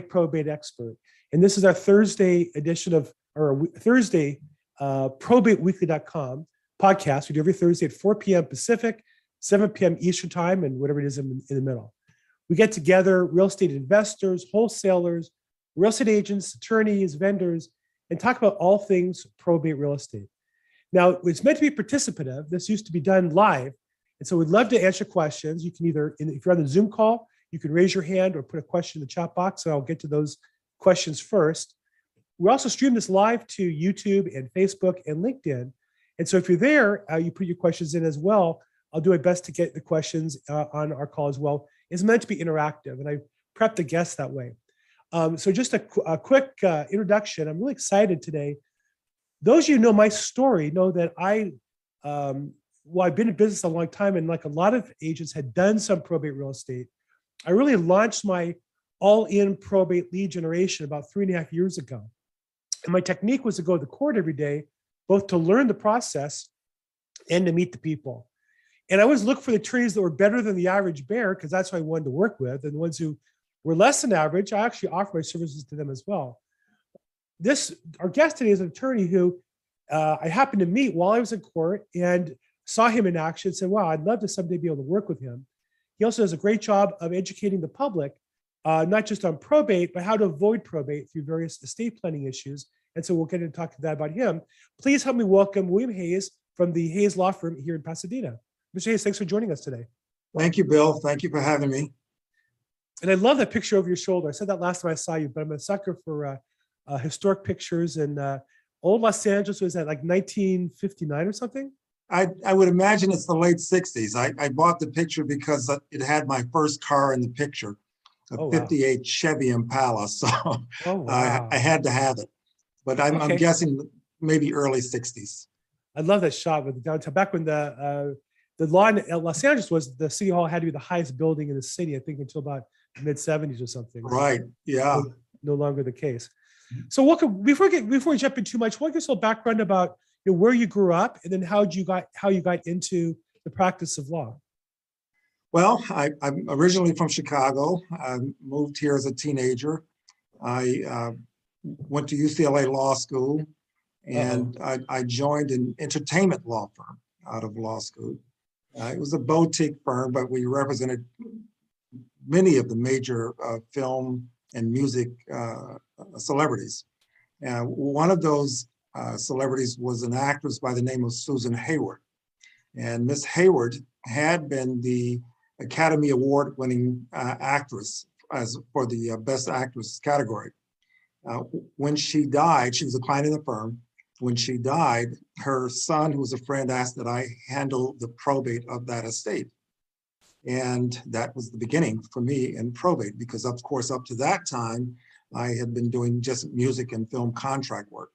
probate expert. And this is our Thursday edition of, or Thursday, uh, probateweekly.com podcast. We do every Thursday at 4 p.m. Pacific, 7 p.m. Eastern Time, and whatever it is in, in the middle. We get together real estate investors, wholesalers, real estate agents, attorneys, vendors, and talk about all things probate real estate. Now, it's meant to be participative. This used to be done live. And so we'd love to answer questions. You can either, if you're on the Zoom call, you can raise your hand or put a question in the chat box, and I'll get to those questions first. We also stream this live to YouTube and Facebook and LinkedIn. And so if you're there, uh, you put your questions in as well. I'll do my best to get the questions uh, on our call as well. It's meant to be interactive, and I prep the guests that way. Um, so just a, a quick uh, introduction. I'm really excited today. Those of you who know my story know that I, um, well, I've been in business a long time, and like a lot of agents had done some probate real estate. I really launched my all-in probate lead generation about three and a half years ago. And my technique was to go to the court every day, both to learn the process and to meet the people. And I always look for the trees that were better than the average bear because that's who I wanted to work with. And the ones who were less than average, I actually offer my services to them as well. This, our guest today is an attorney who uh, I happened to meet while I was in court and saw him in action. Said, "Wow, I'd love to someday be able to work with him." He also does a great job of educating the public, uh, not just on probate, but how to avoid probate through various estate planning issues. And so we'll get into talk to that about him. Please help me welcome William Hayes from the Hayes Law Firm here in Pasadena. Mr. Hayes, thanks for joining us today. Thank you, Bill. Thank you for having me. And I love that picture over your shoulder. I said that last time I saw you, but I'm a sucker for uh, uh, historic pictures. And uh, old Los Angeles was that like 1959 or something? I, I would imagine it's the late sixties. I, I bought the picture because it had my first car in the picture, Oh, a wow. fifty-eight Chevy Impala, so Oh, I, wow. I had to have it. But I'm, I'm guessing maybe early sixties. I love that shot with the downtown. Back when the uh, the law in Los Angeles was the city hall had to be the highest building in the city, I think until about mid 70s or something. Right, yeah. No longer the case. So welcome, before we get, before we jump in too much, what gives a little background about you know, where you grew up and then how you got how you got into the practice of law? Well, I, I'm originally from Chicago. I moved here as a teenager. I uh, went to UCLA Law School and I, I joined an entertainment law firm out of law school. Uh, it was a boutique firm, but we represented many of the major uh, film and music uh, celebrities. Uh, one of those uh, celebrities was an actress by the name of Susan Hayward. And Miss Hayward had been the Academy Award winning uh, actress as for the uh, Best Actress category. Uh, when she died, she was a client in the firm. When she died, her son, who was a friend, asked that I handle the probate of that estate. And that was the beginning for me in probate, because of course, up to that time, I had been doing just music and film contract work.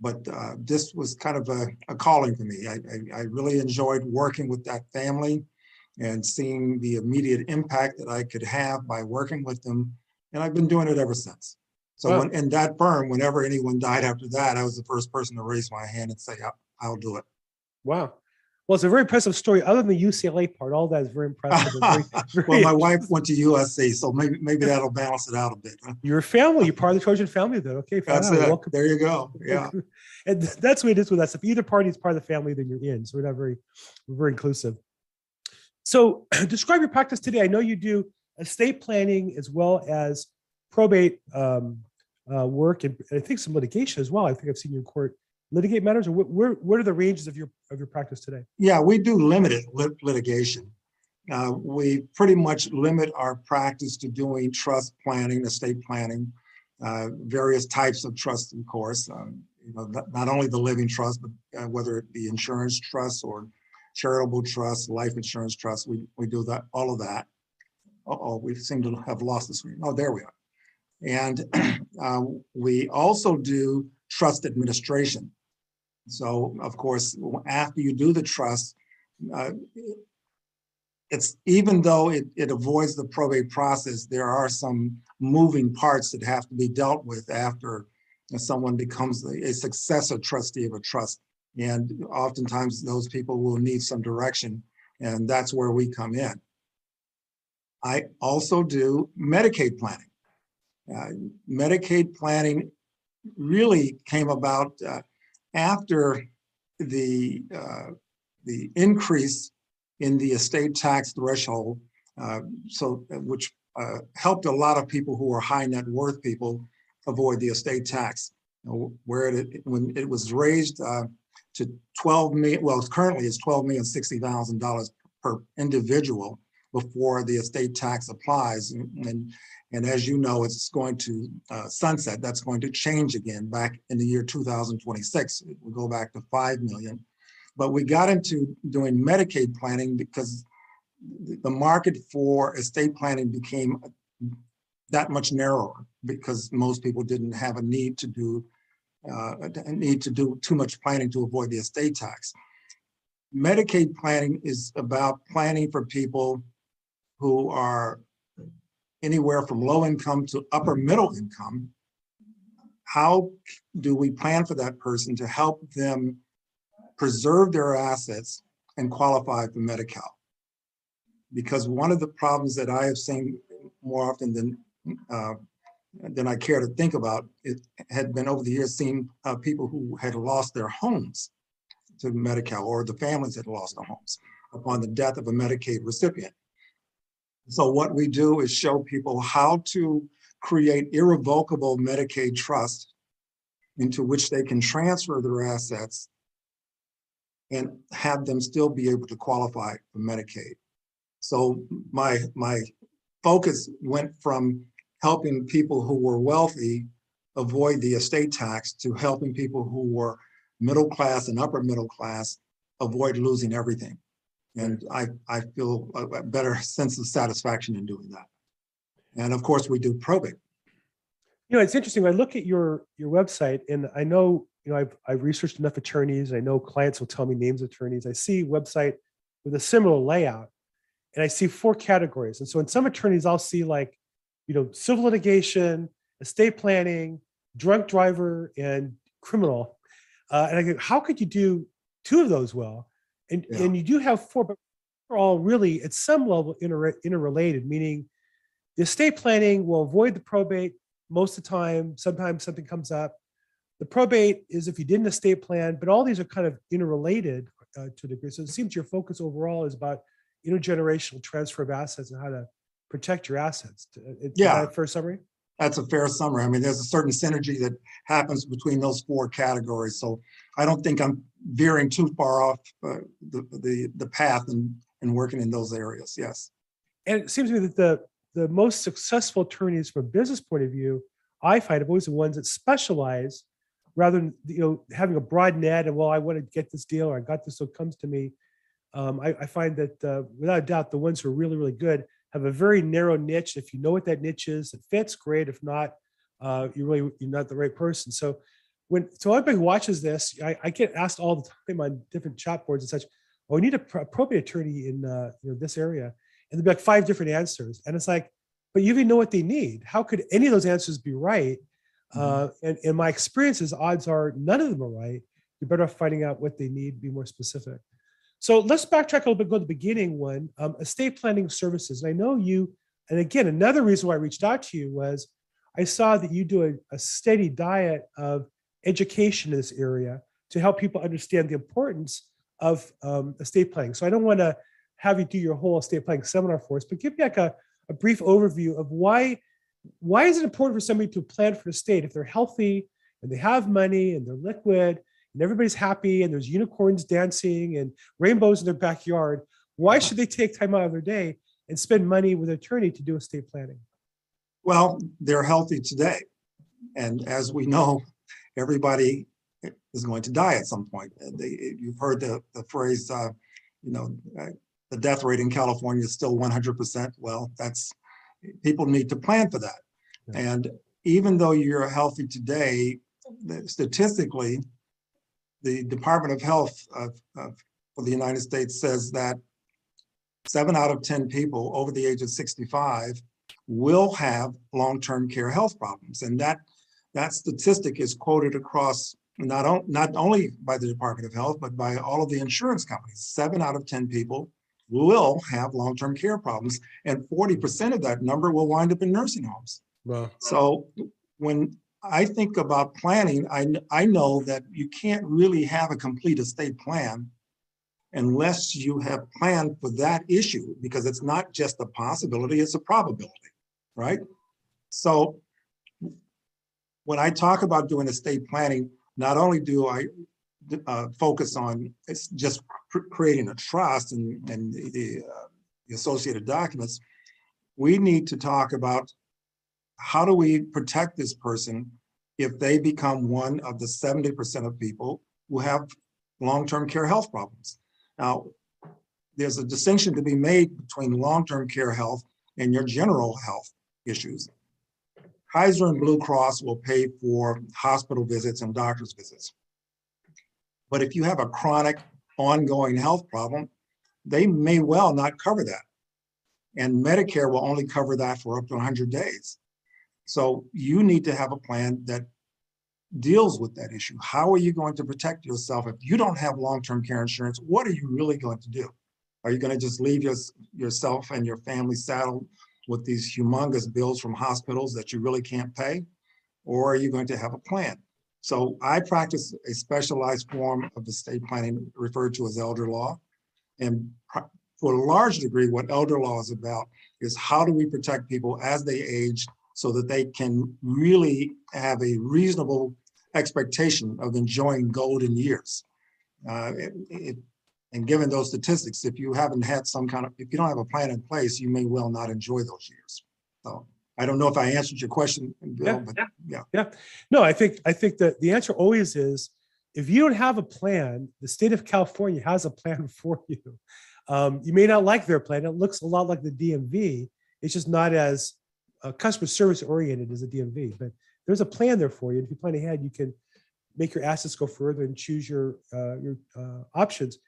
But uh, this was kind of a, a calling for me. I, I, I really enjoyed working with that family and seeing the immediate impact that I could have by working with them. And I've been doing it ever since. So Wow. when, in that firm, whenever anyone died after that, I was the first person to raise my hand and say, "I'll- I'll do it. Wow. Well, it's a very impressive story. Other than the UCLA part, all that is very impressive. and very- Well, my wife went to USC, so maybe, maybe that'll balance it out a bit. huh? You're a family. You're part of the Trojan family, then. Okay, fine. That's it. Welcome. There you go. Yeah. and that's what it is with us. If either party is part of the family, then you're in. So we're not very, we're very inclusive. So describe your practice today. I know you do estate planning as well as probate um, uh, work and I think some litigation as well. I think I've seen you in court litigate matters. Or wh- where, what are the ranges of your of your practice today? Yeah, we do limited lit- litigation. Uh, we pretty much limit our practice to doing trust planning, estate planning, uh, various types of trusts, of course. Um, you know, not, not only the living trust, but uh, whether it be insurance trusts or charitable trusts, life insurance trusts, we, we do that, all of that. Uh-oh, we seem to have lost the screen. Oh, there we are. And uh, we also do trust administration. So of course, after you do the trust, uh, it's even though it, it avoids the probate process, there are some moving parts that have to be dealt with after someone becomes a successor trustee of a trust. And oftentimes those people will need some direction, and that's where we come in. I also do Medicaid planning. Uh, Medicaid planning really came about uh, after the, uh, the increase in the estate tax threshold. uh, So, which uh, helped a lot of people who are high net worth people avoid the estate tax. You know, Where it, when it was raised uh, to 12 million, well, currently it's 12 million, 60 thousand dollars per individual before the estate tax applies. And, and- and as you know, it's going to uh, sunset. That's going to change again back in the year 2026. It will go back to 5 million. But we got into doing Medicaid planning because the market for estate planning became that much narrower because most people didn't have a need to do uh, need to do too much planning to avoid the estate tax. Medicaid planning is about planning for people who are anywhere from low income to upper middle income. How do we plan for that person to help them preserve their assets and qualify for Medi-Cal? Because one of the problems that I have seen more often than uh, than I care to think about, it had been over the years seeing uh, people who had lost their homes to Medi-Cal or the families had lost their homes upon the death of a Medicaid recipient. So what we do is show people how to create irrevocable Medicaid trust into which they can transfer their assets and have them still be able to qualify for Medicaid. So my, my focus went from helping people who were wealthy avoid the estate tax to helping people who were middle class and upper middle class avoid losing everything. And I, I feel a a better sense of satisfaction in doing that. And of course, we do probate. You know, it's interesting. I look at your your website, and I know, you know, I've I've researched enough attorneys. I know clients will tell me names of attorneys. I see website with a similar layout, and I see four categories. And so in some attorneys, I'll see like, you know, civil litigation, estate planning, drunk driver, and criminal. Uh, and I go, how could you do two of those well? And Yeah. and you do have four, but they're all really at some level inter- interrelated, meaning the estate planning will avoid the probate most of the time. Sometimes something comes up. The probate is if you didn't estate plan, but all these are kind of interrelated uh, to a degree. So it seems your focus overall is about intergenerational transfer of assets and how to protect your assets. Uh, Is Yeah. fair summary? That's a fair summary. I mean, there's a certain synergy that happens between those four categories. So I don't think I'm veering too far off uh, the, the, the path and, and working in those areas. Yes. And it seems to me that the the most successful attorneys from a business point of view, I find, are always the ones that specialize rather than you know having a broad net and well, I want to get this deal or I got this, so it comes to me. Um, I, I find that uh, without a doubt, the ones who are really really good have a very narrow niche. If you know what that niche is, it fits great. If not, uh, you really you're not the right person. So when so everybody who watches this, I, I get asked all the time on different chat boards and such. Oh, we need a pro- probate attorney in uh, you know this area and there'd be like five different answers. And it's like, but you even know what they need. How could any of those answers be right? Uh, and in my experiences, odds are none of them are right. You're better off finding out what they need, be more specific. So let's backtrack a little bit, go to the beginning one, um, estate planning services. And I know you, and again, another reason why I reached out to you was I saw that you do a, a steady diet of education in this area to help people understand the importance of um, estate planning. So I don't want to have you do your whole estate planning seminar for us, but give me like a, a brief overview of why why is it important for somebody to plan for estate if they're healthy and they have money and they're liquid and everybody's happy and there's unicorns dancing and rainbows in their backyard. Why should they take time out of their day and spend money with an attorney to do estate planning? Well, they're healthy today. And as we know, everybody is going to die at some point. They, you've heard the, the phrase, uh, you know, uh, the death rate in California is still 100%. Well, that's, people need to plan for that. Yeah. And even though you're healthy today, statistically, the Department of Health of, of, for the United States says that seven out of 10 people over the age of 65 will have long-term care health problems. And that, that statistic is quoted across not, on, not only by the Department of Health, but by all of the insurance companies. Seven out of 10 people will have long-term care problems, and 40% of that number will wind up in nursing homes. Well, So when I think about planning, I, I know that you can't really have a complete estate plan unless you have planned for that issue, because it's not just a possibility, it's a probability, right? So when I talk about doing estate planning, not only do I uh, focus on, it's just cr- creating a trust and, and the uh, the associated documents, we need to talk about how do we protect this person if they become one of the seventy percent of people who have long-term care health problems? Now, there's a distinction to be made between long-term care health and your general health issues. Kaiser and Blue Cross will pay for hospital visits and doctor's visits. But if you have a chronic ongoing health problem, they may well not cover that. And Medicare will only cover that for up to hundred days. So you need to have a plan that deals with that issue. How are you going to protect yourself? If you don't have long-term care insurance, what are you really going to do? Are you going to just leave your, yourself and your family saddled with these humongous bills from hospitals that you really can't pay? Or are you going to have a plan? So I practice a specialized form of estate planning referred to as elder law. And for a large degree, what elder law is about is how do we protect people as they age so that they can really have a reasonable expectation of enjoying golden years. Uh, it- it- and given those statistics, if you haven't had some kind of, if you don't have a plan in place, you may well not enjoy those years. So I don't know if I answered your question, Bill, Yeah, but yeah. no, I think, I think that the answer always is, if you don't have a plan, the state of California has a plan for you. Um, you may not like their plan. It looks a lot like the DMV. It's just not as uh, customer service oriented as a DMV, but there's a plan there for you. If you plan ahead, you can make your assets go further and choose your, uh, your, uh, options.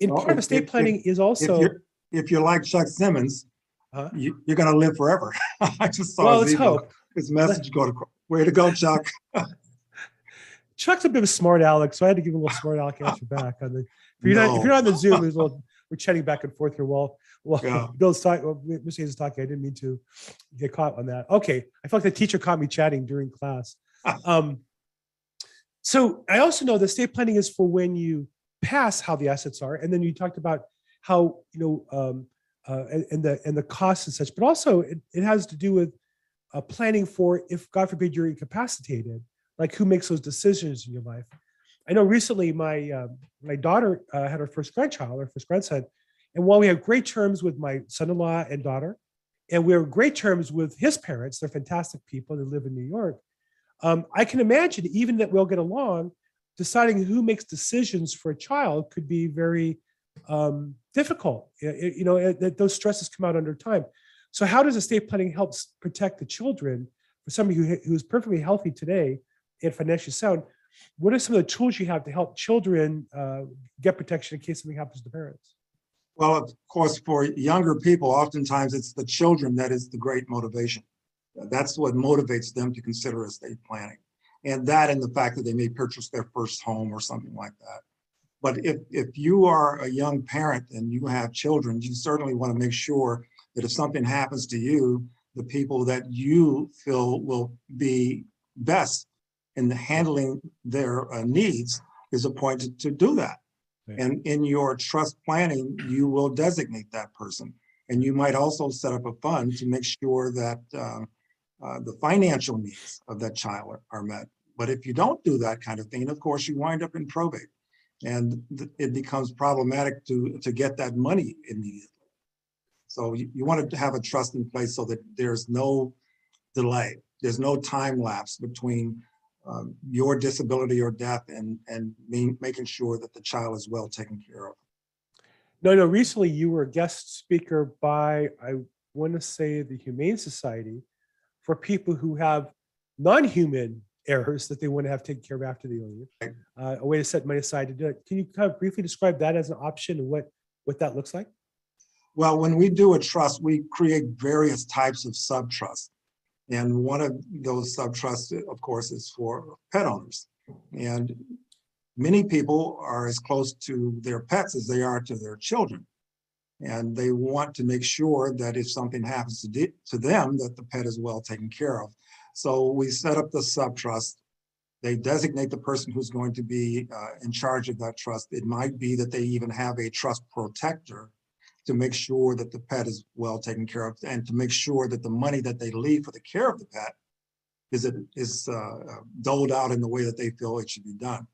In Well, part of if- estate if- planning is If also, you're, if you're like Chuck Simmons, Uh-huh. you, you're gonna live forever. I just saw well, his email, hope. his message go to, way to go, Chuck. Chuck's a bit of a smart aleck, so I had to give him a little smart aleck answer back on the. If you're not, if you're not on the Zoom, there's a little, we're chatting back and forth here while, while Yeah. Bill's talking, well, Mr. Hayes is talking. I didn't mean to get caught on that. Okay, I felt like the teacher caught me chatting during class. Um, so I also know the estate planning is for when you pass how the assets are, and then you talked about how you know um, uh, and, and the and the costs and such, but also it, it has to do with uh, planning for if God forbid you're incapacitated, like who makes those decisions in your life. I know recently my uh, my daughter uh, had her first grandchild, her first grandson, and while we have great terms with my son-in-law and daughter, and we have great terms with his parents, they're fantastic people. They live in New York. Um, I can imagine even that we'll get along. Deciding who makes decisions for a child could be very um, difficult. I- I- you know, it- that those stresses come out under time. So, how does estate planning help protect the children for somebody who who is perfectly healthy today and financially sound? What are some of the tools you have to help children uh, get protection in case something happens to parents? Well, of course, for younger people, oftentimes it's the children that is the great motivation. That's what motivates them to consider estate planning. And that and the fact that they may purchase their first home or something like that. But if, if you are a young parent and you have children, you certainly want to make sure that if something happens to you, the people that you feel will be best in handling their uh, needs is appointed to do that. And in your trust planning, you will designate that person. And you might also set up a fund to make sure that uh, uh, the financial needs of that child are- are met. But if you don't do that kind of thing, of course, you wind up in probate. And it becomes problematic to, to get that money immediately. So you, you want to have a trust in place so that there's no delay. There's no time lapse between um, your disability or death and, and me- making sure that the child is well taken care of. No, no. Recently, you were a guest speaker by I want to say the Humane Society for people who have non-human errors that they want to have taken care of after the leave. Right. Uh, a way to set money aside to do it. Can you kind of briefly describe that as an option and what what that looks like? Well, when we do a trust, we create various types of sub-trusts. And one of those sub-trusts, of course, is for pet owners. And many people are as close to their pets as they are to their children. And they want to make sure that if something happens to, de- to them, that the pet is well taken care of. So we set up the sub-trust. They designate the person who's going to be uh, in charge of that trust. It might be that they even have a trust protector to make sure that the pet is well taken care of and to make sure that the money that they leave for the care of the pet is it is uh, doled out in the way that they feel it should be done.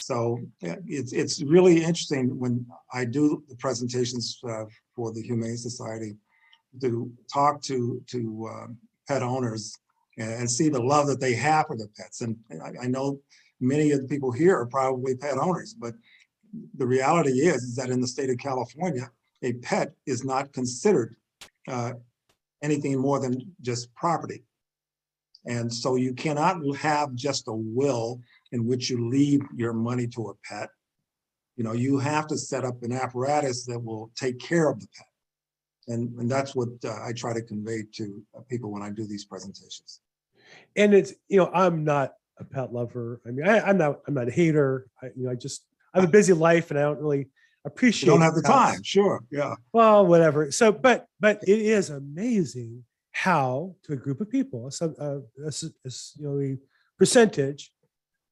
So it's it's really interesting when I do the presentations uh, for the Humane Society to talk to to uh, pet owners and, and see the love that they have for their pets. And I, I know many of the people here are probably pet owners, but the reality is, is that in the state of California, a pet is not considered uh, anything more than just property. And so you cannot have just a will in which you leave your money to a pet. You know, you have to set up an apparatus that will take care of the pet. And, and that's what uh, I try to convey to uh, people when I do these presentations. And it's, you know, I'm not a pet lover. I mean, I, I'm not, I'm not a hater. I, you know, I just, I have a busy life and I don't really You appreciate. don't have the time, sure, yeah. Well, whatever. So, but, but it is amazing how to a group of people, some, uh, a a you know, a percentage,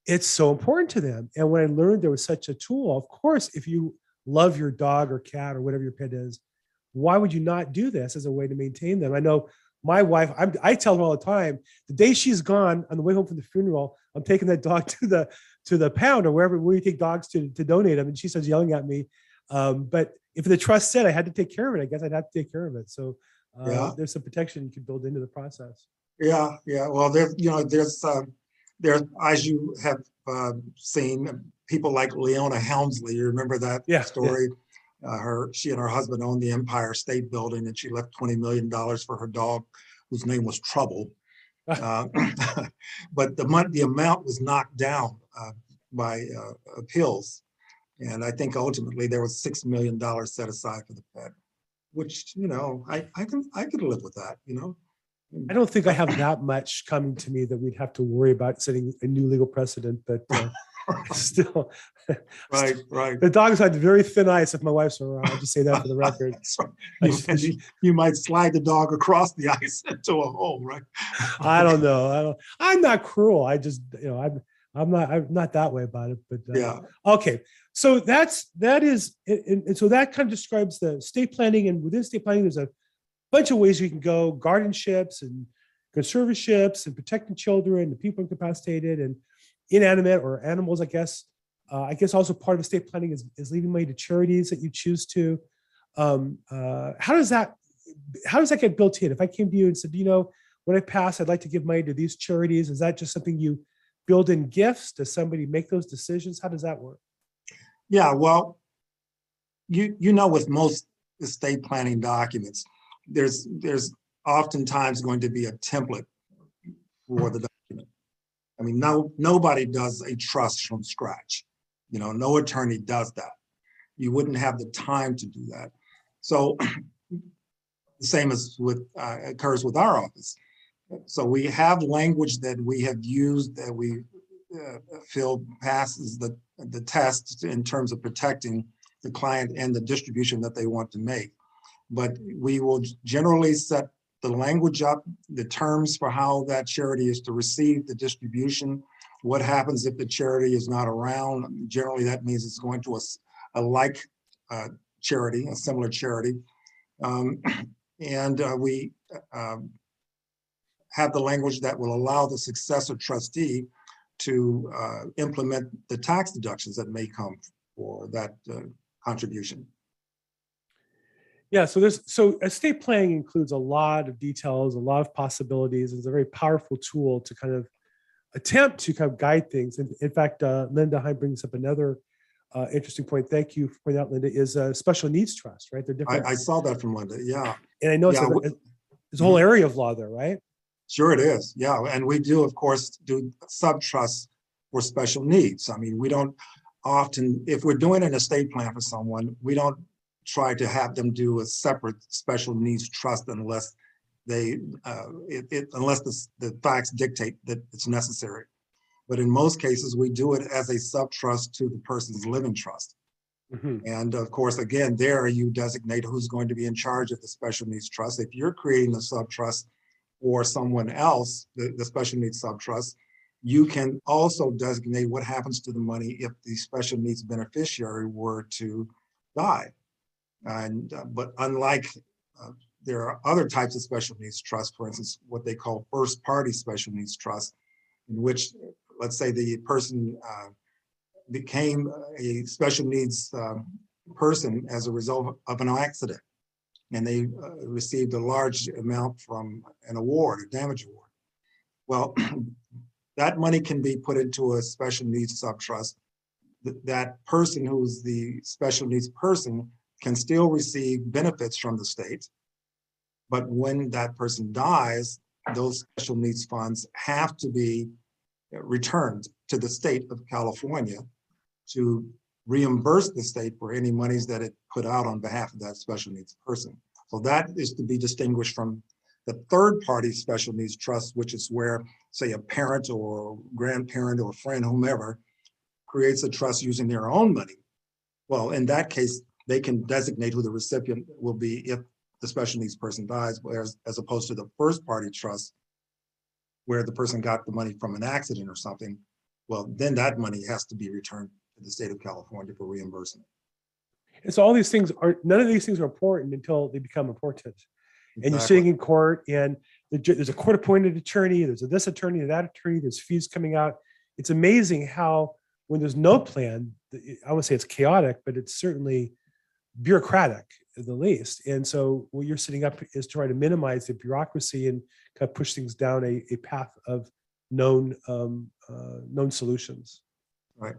it's so important to them. And when I learned there was such a tool, of course, if you love your dog or cat or whatever your pet is, why would you not do this as a way to maintain them? I know my wife, I'm, I tell her all the time, the day she's gone on the way home from the funeral, I'm taking that dog to the to the pound or wherever where you take dogs to to donate them, and she starts yelling at me. Um, but if the trust said I had to take care of it, I guess I'd have to take care of it. So uh, Yeah. there's some protection you can build into the process. Yeah, yeah, well, there's, you know, there's, uh, there, as you have, uh, seen, people like Leona Helmsley, you remember that Yeah, yeah. story? Uh, her, she and her husband owned the Empire State Building and she left twenty million dollars for her dog, whose name was Trouble. Uh, But the mon, the amount was knocked down, by, uh, appeals. And I think ultimately there was six million dollars set aside for the pet, which, you know, I, I can, I could live with that, you know? I don't think I have that much coming to me that we'd have to worry about setting a new legal precedent, but uh, still, Right, right. the dog's on very thin ice if my wife's around. I'll just say that for the record. You- you might slide the dog across the ice into a hole, right? I don't know. I don't. I'm not cruel. I just, you know, I'm. I'm not. I'm not that way about it. But uh, Yeah, Okay, so that's that is, and, and- so that kind of describes the state planning, and within state planning, there's a bunch of ways you can go: guardianships and conservatorships, and protecting children, the people incapacitated, and inanimate or animals. I guess. Uh, I guess also part of estate planning is is leaving money to charities that you choose to. Um, uh, how does that how does that get built in? If I came to you and said, you know, when I pass, I'd like to give money to these charities. Is that just something you build in gifts? Does somebody make those decisions? How does that work? yeah, well, you, you know, with most estate planning documents, there's, there's oftentimes going to be a template for the document. I mean, no, nobody does a trust from scratch. You know, no attorney does that. You wouldn't have the time to do that. So the same as with, uh, occurs with our office. So we have language that we have used that we uh, feel passes the, the test in terms of protecting the client and the distribution that they want to make. But we will generally set the language up, the terms for how that charity is to receive the distribution. What happens if the charity is not around? Generally, that means it's going to a, a like uh, charity, a similar charity. Um, And uh, we um, have the language that will allow the successor trustee to uh, implement the tax deductions that may come for that uh, contribution. Yeah, so there's so estate planning includes a lot of details, a lot of possibilities. It's a very powerful tool to kind of attempt to kind of guide things. And in fact, uh, Linda Heim brings up another uh, interesting point. Thank you for pointing out, Linda, is a special needs trust, right? They're different. I saw that from Linda. Yeah, and I know it's yeah, a, w- there's a whole area of law there, right? Sure it is. Yeah, and we do, of course, do sub-trusts for special needs. I mean, we don't often, if we're doing an estate plan for someone, we don't try to have them do a separate special needs trust unless they, uh, it, it, unless the, the facts dictate that it's necessary. But in most cases, we do it as a sub-trust to the person's living trust. Mhm. And of course, again, there you designate who's going to be in charge of the special needs trust. If you're creating the sub-trust or someone else, the, the special needs sub-trust, you can also designate what happens to the money if the special needs beneficiary were to die. And, uh, but unlike, uh, there are other types of special needs trusts, for instance, what they call first-party special needs trust, in which, let's say the person, uh, became a special needs um, person as a result of an accident. And they uh, received a large amount from an award, a damage award. Well, that money can be put into a special needs sub-trust. Th- That person who's the special needs person can still receive benefits from the state. But when that person dies, those special needs funds have to be uh, returned to the state of California to reimburse the state for any monies that it put out on behalf of that special needs person. So that is to be distinguished from the third party special needs trust, which is where, say, a parent or grandparent or friend, whomever, creates a trust using their own money. Well, in that case, they can designate who the recipient will be if the special needs person dies, whereas as opposed to the first party trust, where the person got the money from an accident or something, well, then that money has to be returned to the state of California for reimbursement. And so all these things are, none of these things are important until they become important. And you're Exactly. sitting in court and the ju- there's a court appointed attorney, there's a this attorney, that attorney, there's fees coming out. It's amazing how, when there's no plan, the- I would say it's chaotic, but it's certainly bureaucratic at the least. And so what you're setting up is to try to minimize the bureaucracy and kind of push things down a, a path of known, um, uh, known solutions. Right.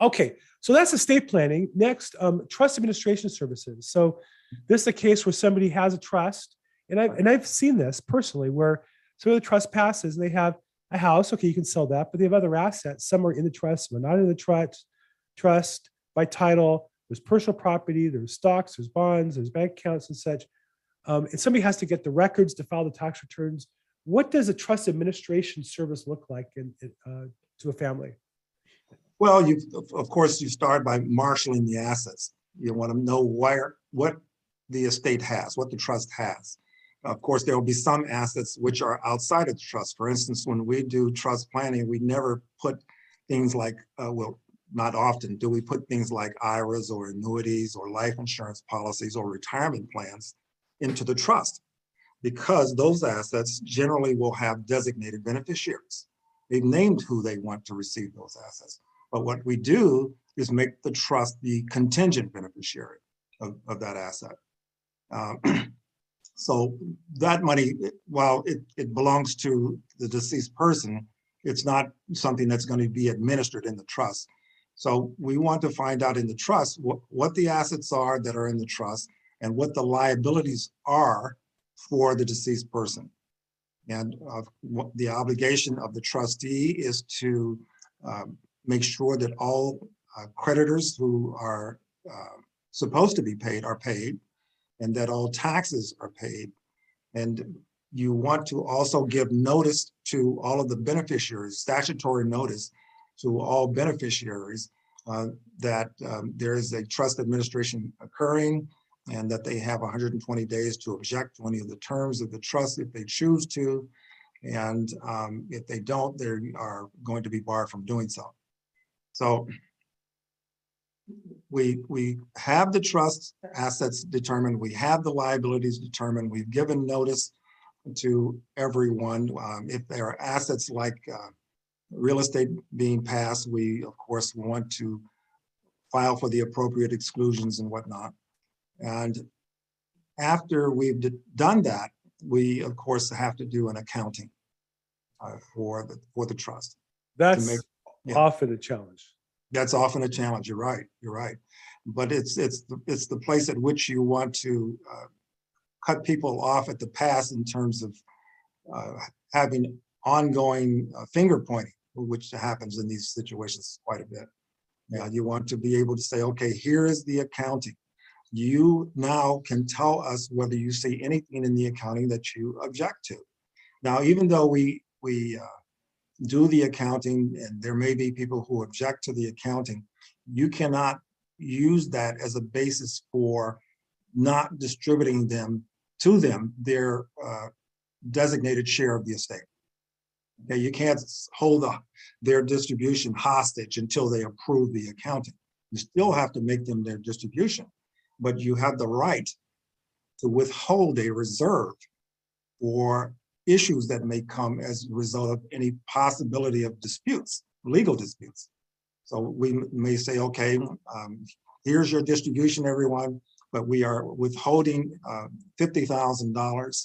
Okay, so that's estate planning. Next, um, trust administration services. So this is a case where somebody has a trust, and I've and I've seen this personally, where some of the trust passes and they have a house. Okay, you can sell that, but they have other assets. Some are in the trust, some are not in the trust. Trust by title. There's personal property. There's stocks. There's bonds. There's bank accounts and such. Um, and somebody has to get the records to file the tax returns. What does a trust administration service look like in, in, uh, to a family? Well, you, of- course, you start by marshaling the assets. You want to know where, what the estate has, what the trust has. Of course, there will be some assets which are outside of the trust. For instance, when we do trust planning, we never put things like, uh, well, not often do we put things like IRAs or annuities or life insurance policies or retirement plans into the trust. Because those assets generally will have designated beneficiaries. They've named who they want to receive those assets. But what we do is make the trust the contingent beneficiary of, of that asset. Um, So that money, while it, it belongs to the deceased person, it's not something that's going to be administered in the trust. So we want to find out in the trust what, what the assets are that are in the trust and what the liabilities are for the deceased person. And uh, the obligation of the trustee is to um, make sure that all uh, creditors who are uh, supposed to be paid are paid and that all taxes are paid. And you want to also give notice to all of the beneficiaries, statutory notice to all beneficiaries uh, that um, there is a trust administration occurring and that they have 120 days to object to any of the terms of the trust if they choose to. And um, if they don't, they are going to be barred from doing so. So we, we have the trust assets determined, we have the liabilities determined, we've given notice to everyone. Um, If there are assets like uh, real estate being passed, we of course want to file for the appropriate exclusions and whatnot. And after we've done that, we of course have to do an accounting uh, for the, for the trust. That's make- yeah. often a challenge. That's often a challenge. You're right. You're right. But it's, it's, the- it's the place at which you want to uh, cut people off at the pass in terms of uh, having ongoing uh, finger pointing, which happens in these situations quite a bit. Yeah, you want to be able to say, okay, here is the accounting. You now can tell us whether you see anything in the accounting that you object to. Now, even though we, we uh, do the accounting, and there may be people who object to the accounting, you cannot use that as a basis for not distributing them to them their uh, designated share of the estate. Okay, you can't hold the- their distribution hostage until they approve the accounting. You still have to make them their distribution, but you have the right to withhold a reserve for issues that may come as a result of any possibility of disputes, legal disputes. So we may say, okay, um, here's your distribution, everyone, but we are withholding uh, fifty thousand dollars.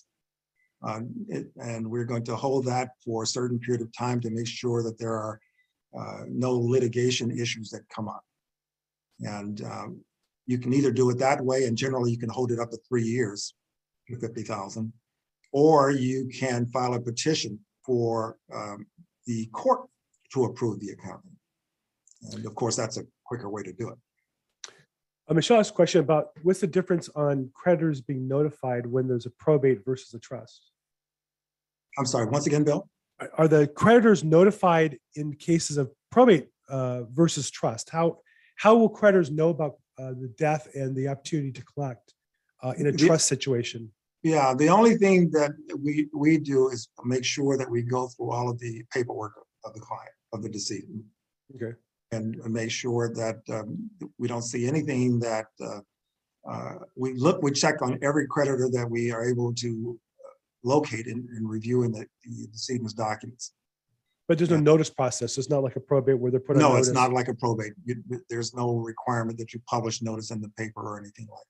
Uh, And we're going to hold that for a certain period of time to make sure that there are uh, no litigation issues that come up. And um, you can either do it that way, and generally you can hold it up to three years, for fifty thousand. Or you can file a petition for um, the court to approve the accounting. And of course, that's a quicker way to do it. Uh, Michelle asked a question about what's the difference on creditors being notified when there's a probate versus a trust? I'm sorry, once again, Bill? Are- Are the creditors notified in cases of probate uh, versus trust? How, how will creditors know about uh, the death and the opportunity to collect uh, in a trust situation? Yeah, the only thing that we, we do is make sure that we go through all of the paperwork of the client, of the decedent. Okay. And make sure that um, we don't see anything that, uh, uh, we look, we check on every creditor that we are able to uh, locate in, in reviewing the the decedent's documents. But there's no Yeah. notice process. It's not like a probate where they're put on No, it's notice. not like a probate. You- There's no requirement that you publish notice in the paper or anything like.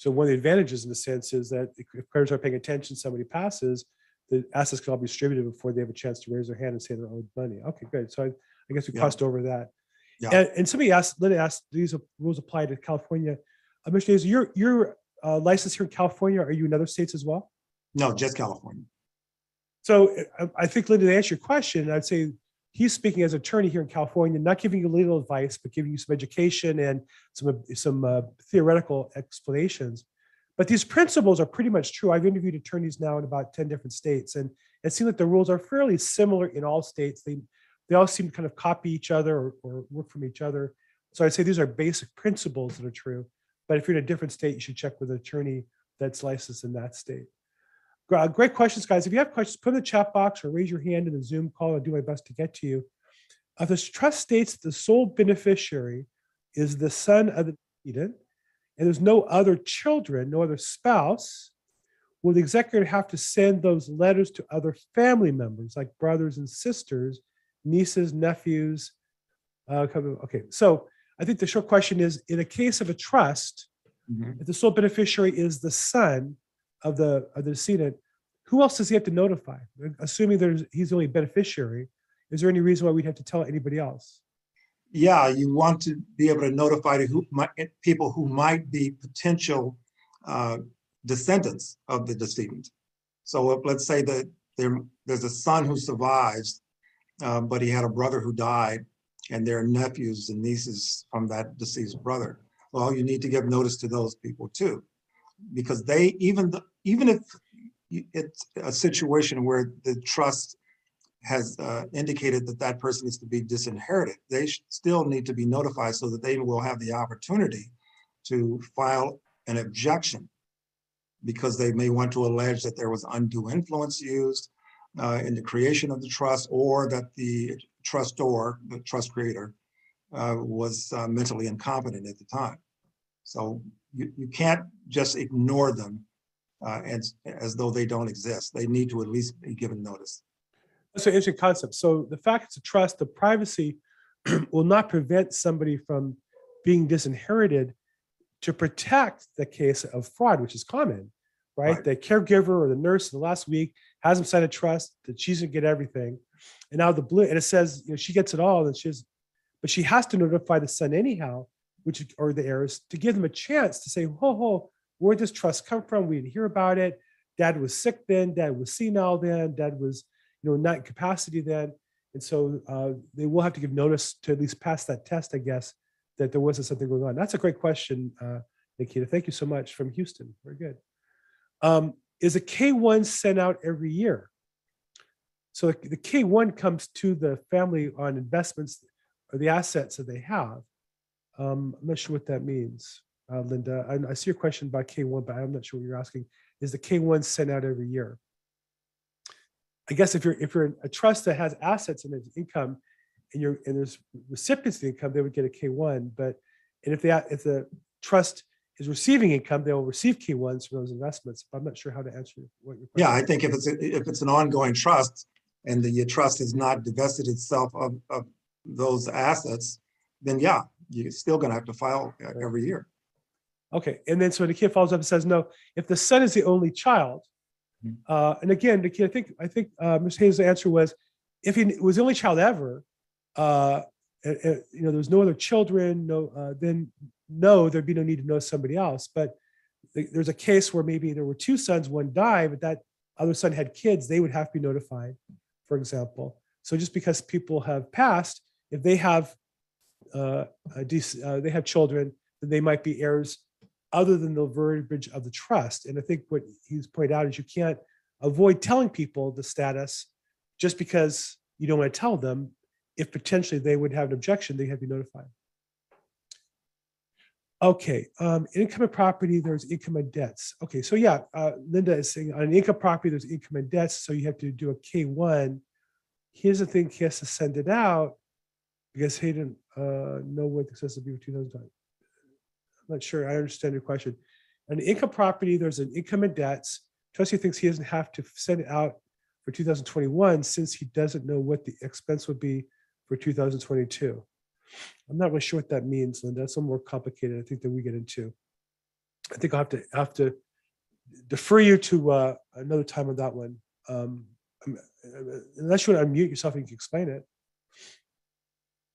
So one of the advantages in a sense is that if creditors are paying attention, somebody passes, the assets can all be distributed before they have a chance to raise their hand and say they're owed money. Okay, good. So I, I guess we Yeah. crossed over that. Yeah. And, and somebody asked, Linda asked, these rules apply to California. Uh, Mr. Davis, you're, you're uh, licensed here in California. Are you in other states as well? No, just California. So uh, I, I think Linda, to answer your question, I'd say he's speaking as an attorney here in California, not giving you legal advice, but giving you some education and some, some uh, theoretical explanations. But these principles are pretty much true. I've interviewed attorneys now in about 10 different states, and it seems like the rules are fairly similar in all states. They, they all seem to kind of copy each other or, or work from each other. So I'd say these are basic principles that are true. But if you're in a different state, you should check with an attorney that's licensed in that state. Gra- Great questions, guys. If you have questions, put in the chat box or raise your hand in the Zoom call. I'll do my best to get to you. If the trust states the sole beneficiary is the son of the decedent, and there's no other children, no other spouse, will the executor have to send those letters to other family members like brothers and sisters, nieces, nephews? Uh, Okay, so I think the short question is, in a case of a trust, Mhm. if the sole beneficiary is the son of the, of the decedent, who else does he have to notify? Assuming there's, he's the only beneficiary, is there any reason why we'd have to tell anybody else? Yeah, you want to be able to notify who might, people who might be potential uh, descendants of the decedent. So let's say that there, there's a son who survives, uh, but he had a brother who died, and there are nephews and nieces from that deceased brother. Well, you need to give notice to those people too, because they, even, even if it's a situation where the trust has uh, indicated that that person is to be disinherited, they still need to be notified so that they will have the opportunity to file an objection because they may want to allege that there was undue influence used uh, in the creation of the trust or that the trustor, the trust creator, uh, was uh, mentally incompetent at the time. So you, you can't just ignore them uh, as, as though they don't exist. They need to at least be given notice. That's an interesting concept. So the fact it's a trust, the privacy will not prevent somebody from being disinherited to protect the case of fraud, which is common, right? Right. The caregiver or the nurse in the last week has them sign a trust that she's gonna get everything. And now the blue, and it says, you know, she gets it all and she's, but she has to notify the son anyhow, which, or the heirs, to give them a chance to say, whoa, whoa, where'd this trust come from? We didn't hear about it. Dad was sick then, dad was senile then, dad was, you know, not in capacity then. And so uh, they will have to give notice to at least pass that test, I guess, that there wasn't something going on. That's a great question, uh, Nikita. Thank you so much from Houston. Very good. Um, is a K1 sent out every year? So the the K1 comes to the family on investments or the assets that they have. Um, I'm not sure what that means, uh, Linda. I, I see your question about K1, but I'm not sure what you're asking. Is the K1 sent out every year? I guess if you're, if you're in a trust that has assets and its income and you're, and there's recipients of the income, they would get a K1, but, and if the, if the trust is receiving income, they will receive K1s from those investments. But I'm not sure how to answer what your. Question. Yeah, I think if it's, a- if it's an ongoing trust and the trust has not divested itself of, of those assets, then yeah, you're still gonna have to file uh, every year. Okay, and then so the kid follows up and says, no, if the son is the only child, Hmm. uh, and again, the kid, I think, I think, uh, Ms. Hayes' answer was, if he was the only child ever, uh, and- and, you know, there was no other children, no, uh, then no, there'd be no need to know somebody else. But th- there's a case where maybe there were two sons, one died, but that other son had kids, they would have to be notified, for example. So just because people have passed, if they have, uh, a dec- uh, they have children, then they might be heirs other than the verbiage of the trust. And I think what he's pointed out is you can't avoid telling people the status just because you don't want to tell them. If potentially they would have an objection, they have to be notified. Okay, um, income and property, there's income and debts. Okay, so yeah, uh, Linda is saying on an income property, there's income and debts, so you have to do a K one. Here's the thing, he has to send it out because he didn't, uh, know what the excessive be for two thousand. Not sure I understand your question. On the income property, there's an income and debts. Trustee thinks he doesn't have to send it out for 2021 since he doesn't know what the expense would be for 2022. I'm not really sure what that means, Linda. That's a little more complicated, I think, than we get into. I think I'll have to, have to defer you to uh, another time on that one. Um, Unless you want to unmute yourself and you can explain it.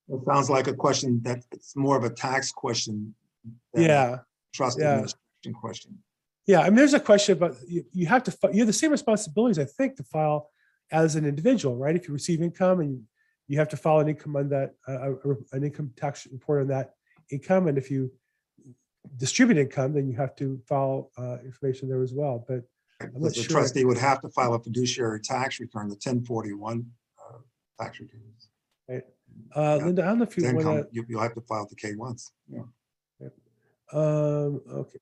It sounds like a question that it's more of a tax question. Than Yeah. Trust yeah. administration question. Yeah, I mean, there's a question about, you, you have to, fi- you have the same responsibilities, I think, to file as an individual, right? If you receive income and you have to file an income on that, uh, uh, an income tax report on that income, and if you distribute income, then you have to file, uh, information there as well, but not the sure. trustee would have to file a fiduciary tax return, the ten forty-one uh, tax returns. uh, Yeah. Linda, I don't know if you want you, you'll have to file the K ones. Yeah. Um, okay.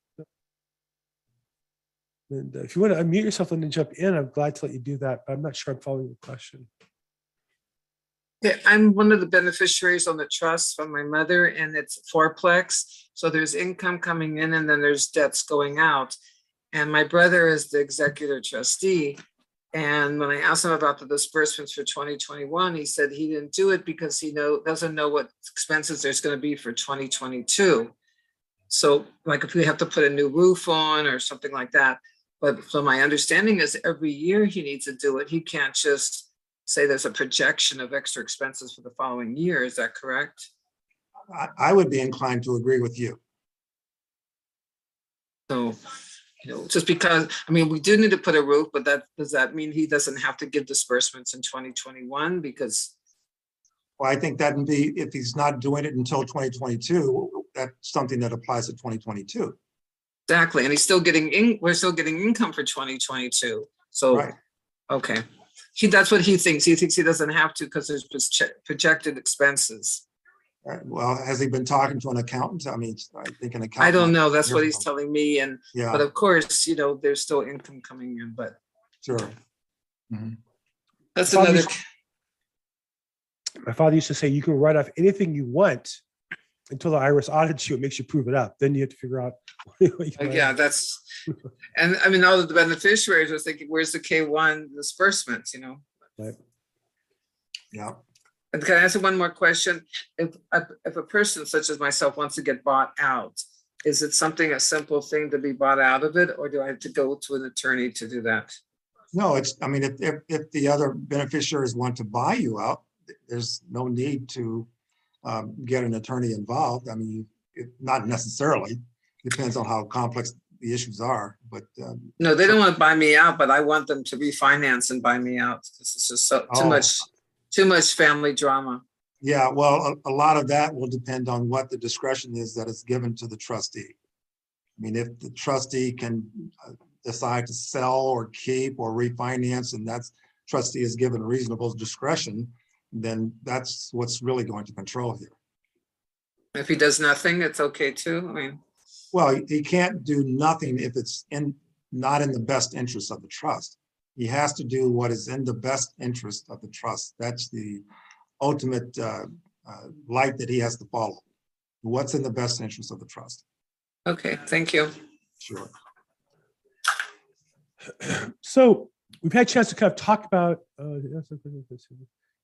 Linda, if you want to unmute yourself and then jump in, I'm glad to let you do that, but I'm not sure I'm following the question. I'm one of the beneficiaries on the trust from my mother and it's fourplex. So there's income coming in and then there's debts going out. And my brother is the executor trustee. And when I asked him about the disbursements for 2021, he said he didn't do it because he know, doesn't know what expenses there's going to be for 2022. So like if we have to put a new roof on or something like that. But so my understanding is every year he needs to do it. He can't just say there's a projection of extra expenses for the following year. Is that correct? I, I would be inclined to agree with you. So, you know, just because, I mean, we do need to put a roof, but that, does that mean he doesn't have to give disbursements in 2021? Because, Well, I think that'd be, if he's not doing it until twenty twenty-two, that's something that applies to twenty twenty-two. exactly, and he's still getting, in. we're still getting income for 2022. So, Right. okay. He, that's what he thinks. He thinks he doesn't have to because there's proje- projected expenses. Right, well, has he been talking to an accountant? I mean, I think an accountant. I don't know. That's what he's telling me. And, but Yeah, of course, you know, there's still income coming in, but sure. Mm-hmm. that's Well, you another. s- My father used to say, you can write off anything you want until the IRS audits you, it makes you prove it up. Then you have to figure out. what you write Yeah, that's, and I mean, all of the beneficiaries are thinking, where's the K one disbursements, you know? Right. Yeah, And can I ask one more question? If, a- if a person such as myself wants to get bought out, is it something, a simple thing to be bought out of it, or do I have to go to an attorney to do that? no, it's, I mean, if, if, if the other beneficiaries want to buy you out, th- there's no need to um, get an attorney involved. I mean, it, not necessarily, depends on how complex the issues are, but um, No, they don't want to buy me out, but I want them to refinance and buy me out. This is just so, too Oh. much, too much family drama. Yeah, well, a, a lot of that will depend on what the discretion is that is given to the trustee. I mean, if the trustee can uh, decide to sell or keep or refinance, and that's trustee is given reasonable discretion, then that's what's really going to control here. If he does nothing, it's okay too. I mean, Well, he- he can't do nothing if it's in, not in the best interest of the trust. He has to do what is in the best interest of the trust. That's the ultimate uh, uh, light that he has to follow. What's in the best interest of the trust? okay, thank you. Sure. So we've had a chance to kind of talk about. uh,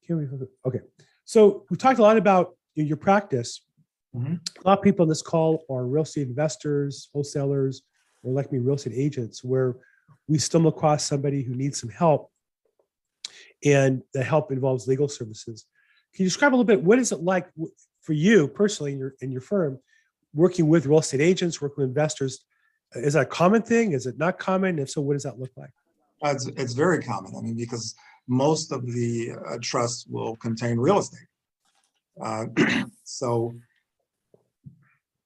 can we- Okay, so we talked a lot about your practice. Mhm. A lot of people on this call are real estate investors, wholesalers, or like me, real estate agents, where we stumble across somebody who needs some help. And the help involves legal services. Can you describe a little bit, what is it like for you personally in your, in your firm, working with real estate agents, working with investors? Is that a common thing? Is it not common? If so, what does that look like? It's, it's very common. I mean, because most of the uh, trusts will contain real estate. Uh, So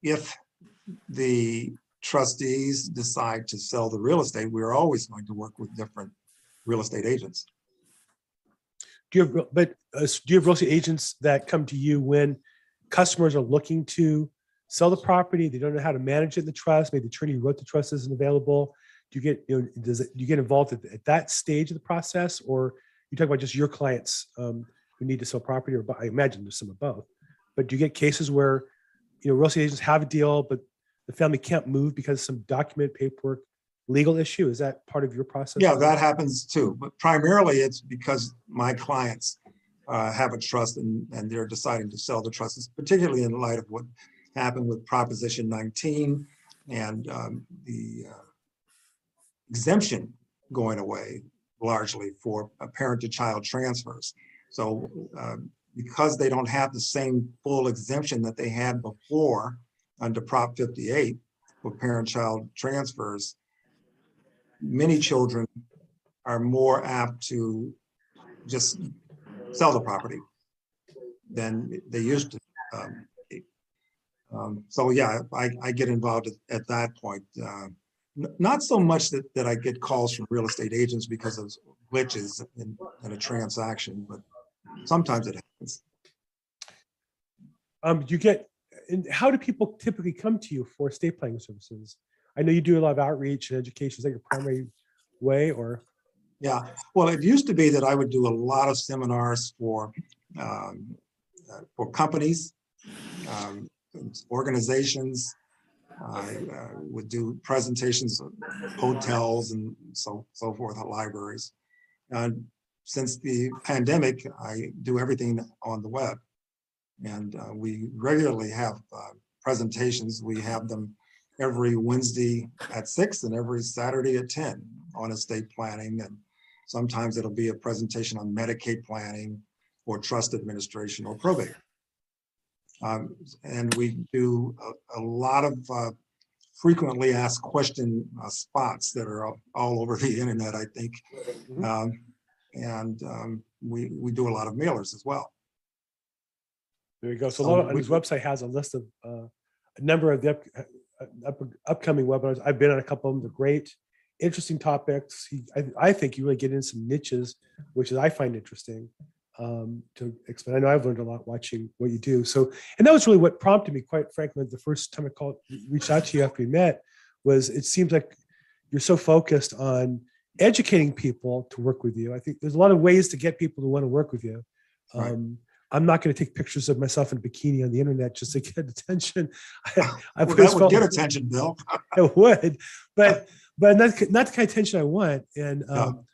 if the trustees decide to sell the real estate, we're always going to work with different real estate agents. Do you have, real- but uh, do you have real estate agents that come to you when customers are looking to sell the property? They don't know how to manage it in the trust. Maybe the attorney who wrote the trust isn't available. Do you get, you know, does it, do you get involved at, at that stage of the process? Or you talk about just your clients um, who need to sell property or bu- I imagine there's some of both. But do you get cases where, you know, real estate agents have a deal, but the family can't move because of some document paperwork, legal issue? Is that part of your process? Yeah, that happens too, but primarily it's because my clients uh, have a trust and, and they're deciding to sell the trust, It's particularly in light of what happened with Proposition 19 and um, the uh, exemption going away largely for uh, parent-to-child transfers. So um, because they don't have the same full exemption that they had before under Prop 58 for parent-child transfers, many children are more apt to just sell the property than they used to. um. Um, So yeah, I, I get involved at, at that point. uh, n- Not so much that, that I get calls from real estate agents because of glitches in, in a transaction, but sometimes it happens. Um, do you get, and how do people typically come to you for estate planning services? I know you do a lot of outreach and education. Is that your primary way or? Yeah, well, it used to be that I would do a lot of seminars for, um, uh, for companies, um, organizations. I uh, would do presentations of hotels and so, so forth, at libraries. And since the pandemic, I do everything on the web. And uh, we regularly have uh, presentations. We have them every Wednesday at six and every Saturday at ten on estate planning. And sometimes it'll be a presentation on Medicaid planning or trust administration or probate. Um, And we do a, a lot of uh, frequently asked question uh, spots that are all- all over the internet, I think. Mhm. Um, And um, we, we do a lot of mailers as well. There you go. So a So lot of, we- his website has a list of uh, a number of the up- uh, up- upcoming webinars. I've been on a couple of them. They're great, interesting topics. He- I, I think you really get in some niches, which is I find interesting um, to expand. I know I've learned a lot watching what you do. So, and that was really what prompted me, quite frankly, the first time I called, reached out to you after we met, was it seems like you're so focused on educating people to work with you. I think there's a lot of ways to get people to want to work with you. Right. Um, I'm not going to take pictures of myself in a bikini on the internet just to get attention. I, I've Well, That would get attention, Bill. it would, but but not not the kind of attention I want. And um,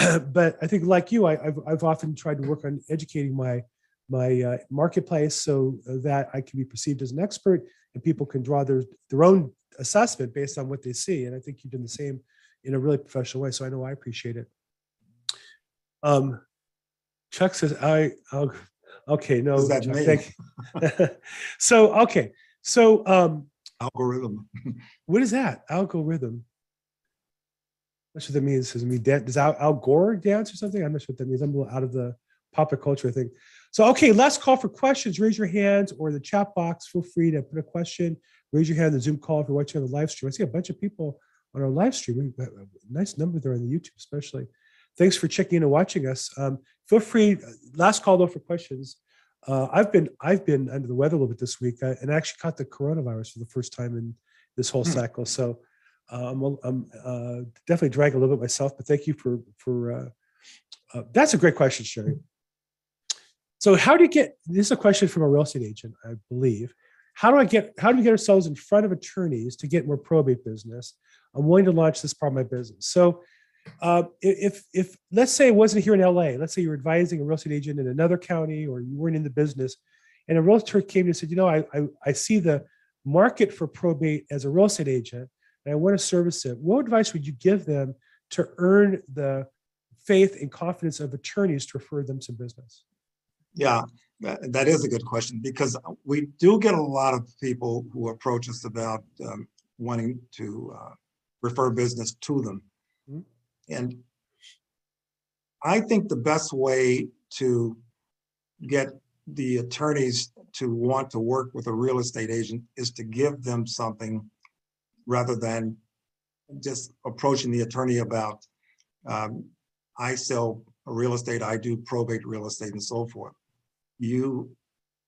but I think like you, I, I've I've often tried to work on educating my my uh, marketplace so that I can be perceived as an expert and people can draw their their own assessment based on what they see. And I think you've done the same in a really professional way. So I know I appreciate it. Um, Chuck says, I, I'll, okay, no. Chuck, thank- So, okay, so um, Algorithm. what is that? Algorithm. Not sure what that means. Does mean does Al, Al Gore dance or something? I'm not sure what that means. I'm a little out of the popular culture thing. So, okay, last call for questions. Raise your hands or the chat box. Feel free to put a question. Raise your hand in the Zoom call if you're watching on the live stream. I see a bunch of people on our live stream. We've got a nice number there on the YouTube, especially. Thanks for checking in and watching us. Um, feel free. Last call though for questions. Uh, I've been I've been under the weather a little bit this week, uh, and I actually caught the coronavirus for the first time in this whole Hmm. cycle. So uh, I'm, uh, definitely dragging a little bit myself, but thank you for for. Uh, uh, that's a great question, Sherry. So how do you get? This is a question from a real estate agent, I believe. How do I get? How do we get ourselves in front of attorneys to get more probate business? I'm willing to launch this part of my business. So uh, if, if, let's say it wasn't here in LA, let's say you're advising a real estate agent in another county or you weren't in the business and a realtor came to you and said, you know, I, I, I see the market for probate as a real estate agent and I want to service it. What advice would you give them to earn the faith and confidence of attorneys to refer them to business? Yeah, that, that is a good question because we do get a lot of people who approach us about um, wanting to uh, refer business to them. Mhm. And I think the best way to get the attorneys to want to work with a real estate agent is to give them something rather than just approaching the attorney about, um, I sell real estate, I do probate real estate and so forth. You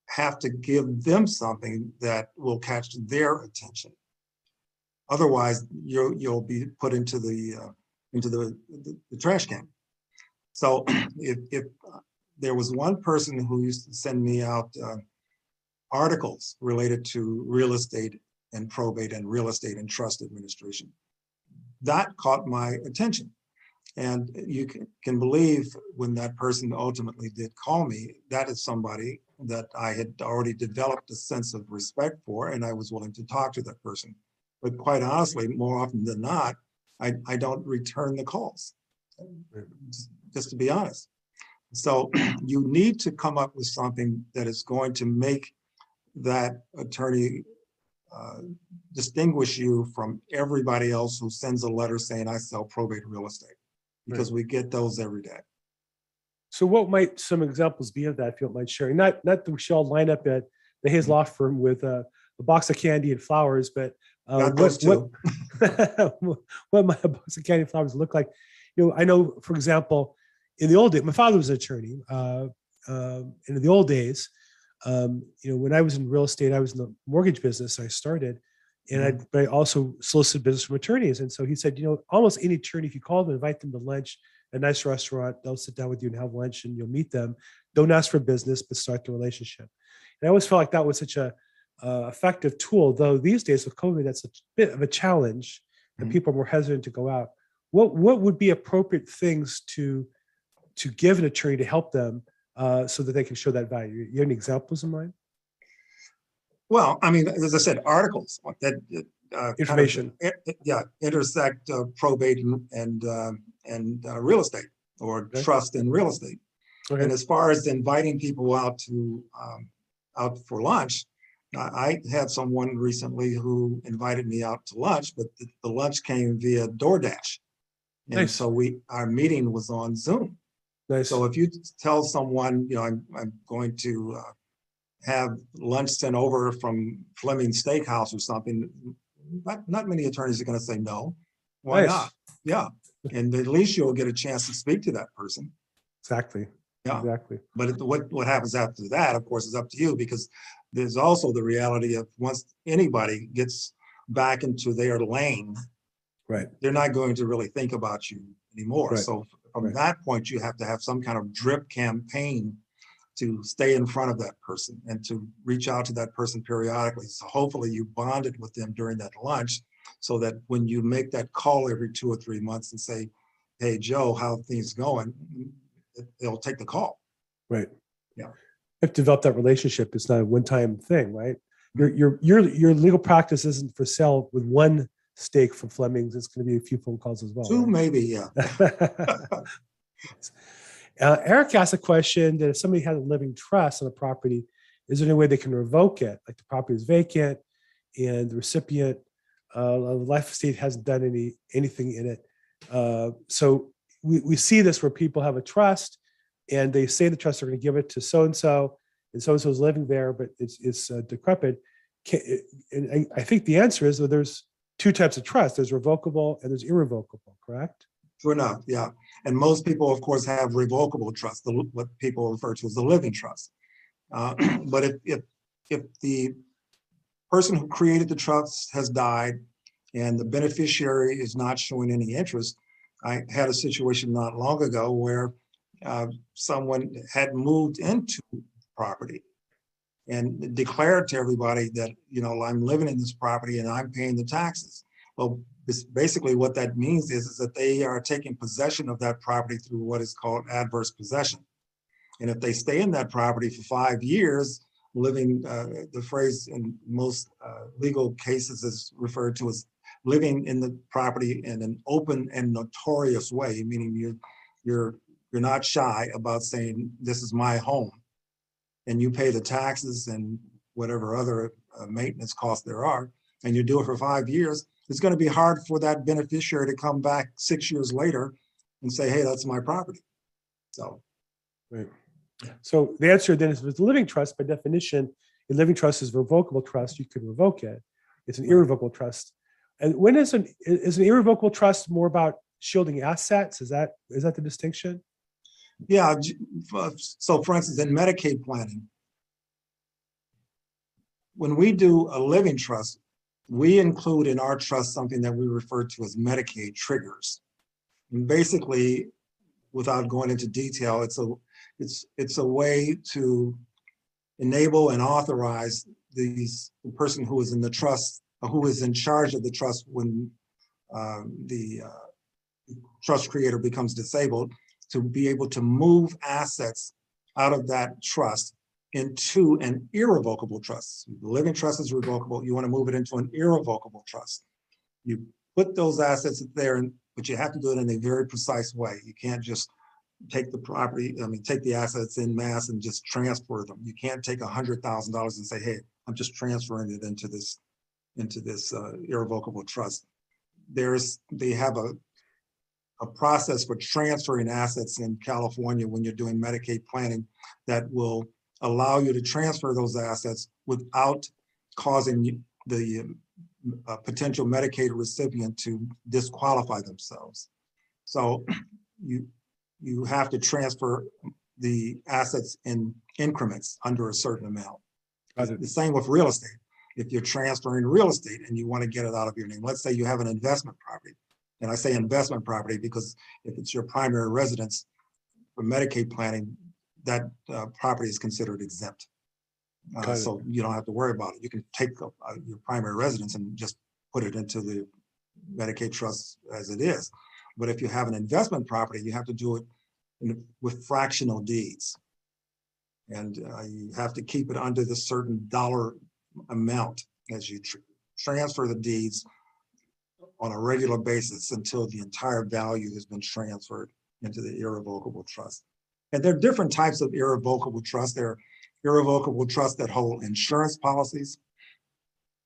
have to give them something that will catch their attention. Otherwise, you'll, you'll be put into the, uh, into the, the, the trash can. So if, if there was one person who used to send me out, uh, articles related to real estate and probate and real estate and trust administration. That caught my attention. And you can, believe when that person ultimately did call me, that is somebody that I had already developed a sense of respect for, and I was willing to talk to that person. But quite honestly, more often than not, I, I don't return the calls. Just to be honest. So you need to come up with something that is going to make that attorney uh, distinguish you from everybody else who sends a letter saying, I sell probate real estate. Because we get those every day. So what might some examples be of that, if you don't mind sharing? Not, not that we should all line up at the Hayes Law Firm with uh, a box of candy and flowers, but uh, those what, too. what, what might a box of candy and flowers look like? You know, I know, for example, in the old days, my father was an attorney. Uh, um, in the old days, um, you know, when I was in real estate, I was in the mortgage business. I started, and I, but I also solicited business from attorneys. And so he said, you know, almost any attorney, if you call them, invite them to lunch, a nice restaurant, they'll sit down with you and have lunch, and you'll meet them. Don't ask for business, but start the relationship. And I always felt like that was such a uh, effective tool, though these days with COVID, that's a bit of a challenge, and Mhm. people are more hesitant to go out. What what would be appropriate things to to give an attorney to help them uh, so that they can show that value? You have any examples in mind? Well, I mean, as I said, articles that. uh, kind of, Information. eh, eh, Yeah, intersect uh, probate and, and, um, and uh, real estate or Okay. trust in real estate. Okay. And as far as inviting people out to, um, out for lunch, I, I had someone recently who invited me out to lunch, but the, the lunch came via DoorDash. And Nice. so we, our meeting was on Zoom. Nice. So if you tell someone, you know, I'm, I'm going to uh, have lunch sent over from Fleming Steakhouse or something, not, not many attorneys are gonna say no. Why Nice. not? Yeah, and at least you'll get a chance to speak to that person. Exactly. Yeah. Exactly. But it- what, what happens after that, of course, is up to you because there's also the reality of once anybody gets back into their lane, Right. they're not going to really think about you anymore. Right. So from that point, you have to have some kind of drip campaign to stay in front of that person and to reach out to that person periodically. So hopefully you bonded with them during that lunch so that when you make that call every two or three months and say, hey, Joe, how are things going? They'll take the call. Right. Yeah. You have to develop that relationship. It's not a one-time thing, right? Your mm-hmm. your your your legal practice isn't for sale with one steak from Fleming's. It's going to be a few phone calls as well. Two, right? maybe, yeah. Uh, Eric asked a question that if somebody has a living trust on a property, is there any way they can revoke it? Like the property is vacant and the recipient uh, of the life estate hasn't done any, anything in it. Uh, So we, we see this where people have a trust and they say the trust are going to give it to so-and-so and so-and-so is living there, but it's, it's uh, decrepit. Ca- And I, I think the answer is that there's two types of trust. There's revocable and there's irrevocable, correct? True enough, yeah. And most people, of course, have revocable trust, the, what people refer to as the living trust. Uh, But if, if, if the person who created the trust has died and the beneficiary is not showing any interest, I had a situation not long ago where uh, someone had moved into property and declare to everybody that, you know, I'm living in this property and I'm paying the taxes. Well, basically what that means is, is that they are taking possession of that property through what is called adverse possession. And if they stay in that property for five years, living, uh, the phrase in most uh, legal cases is referred to as living in the property in an open and notorious way, meaning you, you're, you're not shy about saying, this is my home. And you pay the taxes and whatever other uh, maintenance costs there are, and you do it for five years, it's gonna be hard for that beneficiary to come back six years later and say, hey, that's my property. So, Right. So the answer then is if it's a living trust, by definition, a living trust is a revocable trust, you could revoke it. It's an irrevocable trust. And when is an, is an irrevocable trust more about shielding assets? Is that, is that the distinction? Yeah, so for instance, in Medicaid planning, when we do a living trust, we include in our trust something that we refer to as Medicaid triggers. And basically, without going into detail, it's a, it's, it's a way to enable and authorize these, the person who is in the trust, uh, who is in charge of the trust when um, the uh, trust creator becomes disabled, to be able to move assets out of that trust into an irrevocable trust. The living trust is revocable. You want to move it into an irrevocable trust. You put those assets there, but you have to do it in a very precise way. You can't just take the property, I mean, take the assets in mass and just transfer them. You can't take a hundred thousand dollars and say, hey, I'm just transferring it into this, into this uh, irrevocable trust. There's, they have a, a process for transferring assets in California when you're doing Medicaid planning that will allow you to transfer those assets without causing the uh, potential Medicaid recipient to disqualify themselves. So you, you have to transfer the assets in increments under a certain amount. The same with real estate. If you're transferring real estate and you want to get it out of your name, let's say you have an investment property. And I say investment property because if it's your primary residence for Medicaid planning, that uh, property is considered exempt. Uh, Got it. So you don't have to worry about it. You can take uh, your primary residence and just put it into the Medicaid trust as it is. But if you have an investment property, you have to do it in- with fractional deeds. And uh, you have to keep it under the certain dollar amount as you tr- transfer the deeds on a regular basis until the entire value has been transferred into the irrevocable trust. And there are different types of irrevocable trusts. There are irrevocable trusts that hold insurance policies.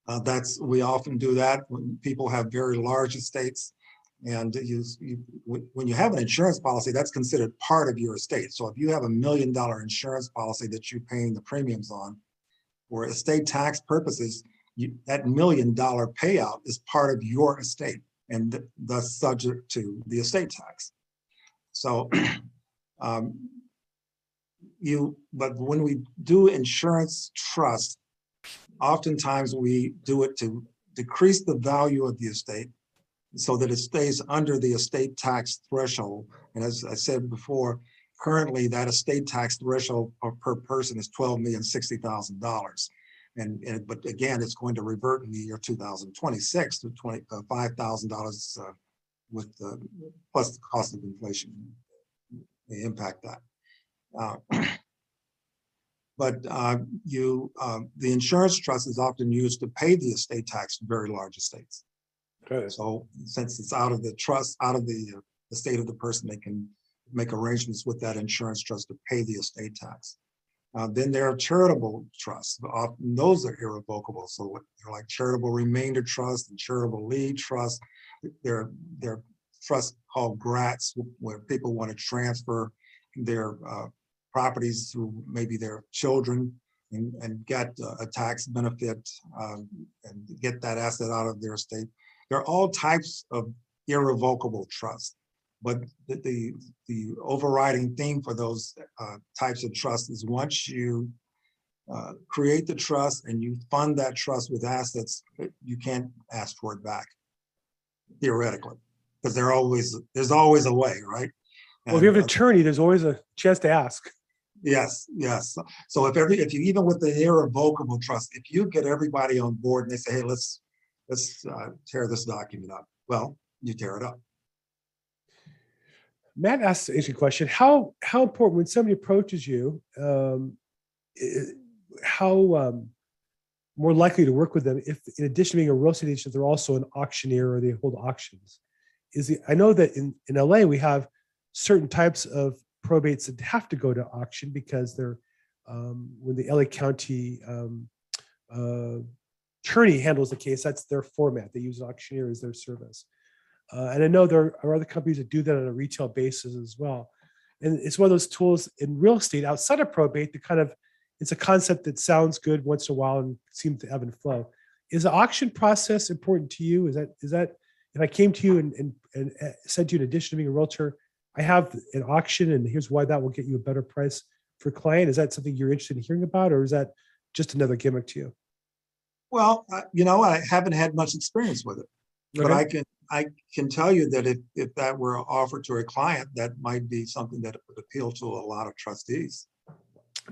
Uh, that's, we often do that when people have very large estates. And you, you, when you have an insurance policy, that's considered part of your estate. So if you have a million dollar insurance policy that you're paying the premiums on, for estate tax purposes, you, that million dollar payout is part of your estate and th thus subject to the estate tax. So um, you, but when we do insurance trust, oftentimes we do it to decrease the value of the estate so that it stays under the estate tax threshold. And as I said before, currently that estate tax threshold per person is $12,060,000. And, and, but again, it's going to revert in the year two thousand twenty-six to twenty, uh, five thousand dollars uh, with the, plus the cost of inflation may impact that. Uh, But uh, you, um, the insurance trust is often used to pay the estate tax for very large estates. It. So since it's out of the trust, out of the, uh, the state of the person, they can make arrangements with that insurance trust to pay the estate tax. Uh, then there are charitable trusts, often those are irrevocable. So they're like charitable remainder trust and charitable lead trust. They're, they're trusts called grants where people want to transfer their uh, properties to maybe their children and, and get uh, a tax benefit um, and get that asset out of their estate. There are all types of irrevocable trust. But the, the, the overriding theme for those uh, types of trusts is once you uh, create the trust and you fund that trust with assets, you can't ask for it back theoretically, because there always, there's always a way, right? Well, if you have an uh, attorney, there's always a chance to ask. Yes, yes. So if every, if you, even with the irrevocable trust, if you get everybody on board and they say, hey, let's, let's uh, tear this document up, well, you tear it up. Matt asked an interesting question. How, how important, when somebody approaches you, um, how, um, more likely to work with them if, in addition to being a real estate agent, they're also an auctioneer or they hold auctions? Is the, I know that in, in LA, we have certain types of probates that have to go to auction because they're, um, when the LA County, um, uh, attorney handles the case, that's their format. They use auctioneer as their service. Uh, and I know there are other companies that do that on a retail basis as well. And it's one of those tools in real estate outside of probate that kind of, it's a concept that sounds good once in a while and seems to ebb and flow. Is the auction process important to you? Is that, is that, if I came to you and, and, and uh, said to you, in addition to being a realtor, I have an auction and here's why that will get you a better price for client, is that something you're interested in hearing about, or is that just another gimmick to you? Well, I- you know, I haven't had much experience with it, but I can, I can tell you that if, if that were offered to a client, that might be something that would appeal to a lot of trustees.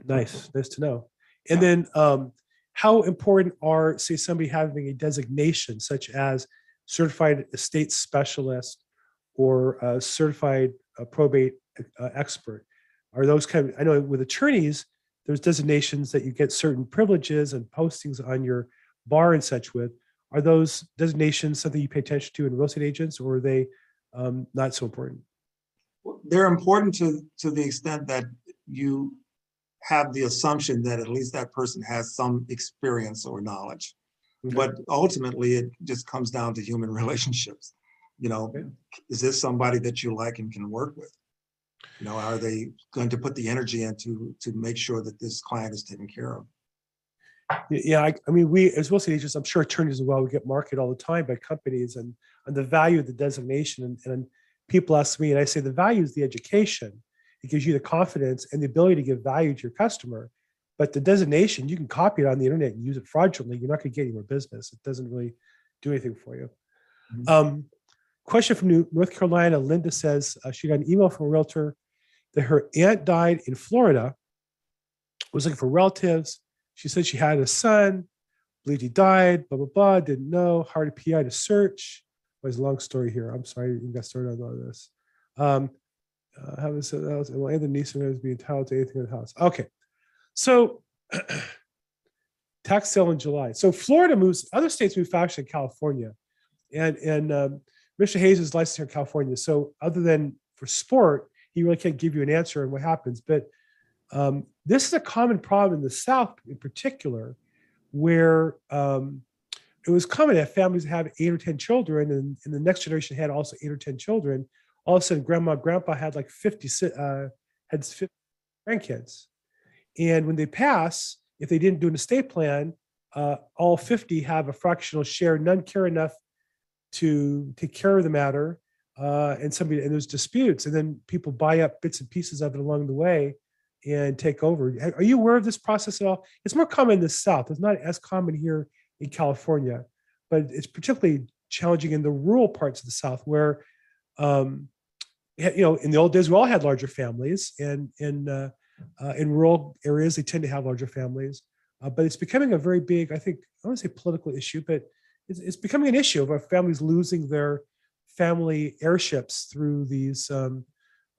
Nice, nice to know. And then, um, how important are, say, somebody having a designation such as certified estate specialist or a certified uh, probate uh, expert? Are those kind of, I know with attorneys, there's designations that you get certain privileges and postings on your bar and such with. Are those designations something you pay attention to in real estate agents or are they um, not so important? They're important to, to the extent that you have the assumption that at least that person has some experience or knowledge. Okay. But ultimately, it just comes down to human relationships. You know, Okay. is this somebody that you like and can work with? You know, are they going to put the energy into, to make sure that this client is taken care of? Yeah, I, I mean, we, as real estate agents, I'm sure attorneys as well, we get marketed all the time by companies and, and the value of the designation. And, and people ask me, and I say, the value is the education. It gives you the confidence and the ability to give value to your customer. But the designation, you can copy it on the internet and use it fraudulently. You're not going to get any more business. It doesn't really do anything for you. Mhm. Um, question from New, North Carolina. Linda says uh, she got an email from a realtor that her aunt died in Florida, was looking for relatives. She said she had a son, believed he died, blah, blah, blah, didn't know, hired a PI to search. Was a long story here. I'm sorry you got started on all this. Um, uh, how was it? Well, the niece is being entitled to anything in the house. Okay. So tax sale in July. So Florida moves, other states move faster than California. And, and um, Mr. Hayes is licensed here in California. So other than for sport, he really can't give you an answer on what happens. But um, this is a common problem in the South, in particular, where um, it was common that families have eight or ten children, and, and the next generation had also eight or ten children. All of a sudden, grandma, grandpa had like fifty uh, had 50 grandkids, and when they pass, if they didn't do an estate plan, uh, all fifty have a fractional share. None care enough to take care of the matter, uh, and somebody and there's disputes, and then people buy up bits and pieces of it along the way and take over. Are you aware of this process at all? It's more common in the South. It's not as common here in California, but it's particularly challenging in the rural parts of the South where, um, you know, in the old days, we all had larger families and in, uh, uh, in rural areas, they tend to have larger families. Uh, but it's becoming a very big, I think, I want to say political issue, but it's, it's becoming an issue of our families losing their family heirships through these um,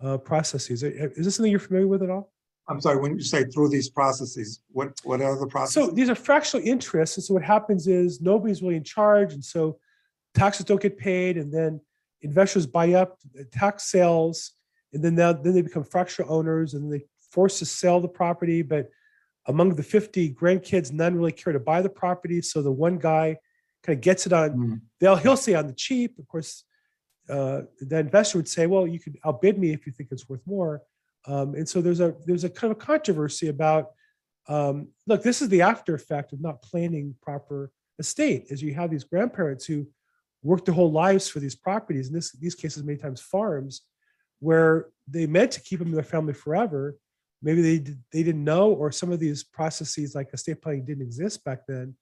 uh, processes. Is this something you're familiar with at all? I'm sorry, when you say through these processes, what, what are the processes? So these are fractional interests. And so what happens is nobody's really in charge. And so taxes don't get paid. And then investors buy up the tax sales. And then, now, then they become fractional owners and they forced to sell the property. But among the 50 grandkids, none really care to buy the property. So the one guy kind of gets it on, Mm, they'll, he'll say on the cheap. Of course, uh, the investor would say, well, you could outbid me if you think it's worth more. Um, and so there's a there's a kind of controversy about um, look, this is the after effect of not planning proper estate, as you have these grandparents who worked their whole lives for these properties, in this these cases many times farms, where they meant to keep them in their family forever. maybe they, did- they didn't know, or some of these processes like estate planning didn't exist back then.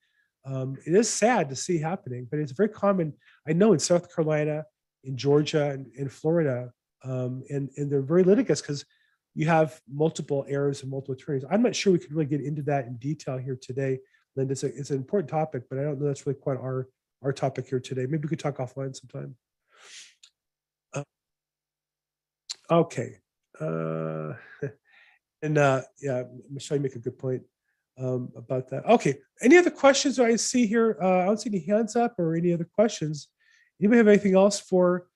Um, it is sad to see happening, but it's very common. I know in South Carolina, in Georgia and in Florida, um, and, and they're very litigious because you have multiple errors and multiple attorneys. I'm not sure we could really get into that in detail here today. Linda, it's, a, it's an important topic, but I don't know that's really quite our, our topic here today. Maybe we could talk offline sometime. Uh, Okay. Uh, and uh, yeah, Michelle, you make a good point um, about that. Okay. Any other questions I see here? Uh, I don't see any hands up or any other questions. Anybody have anything else for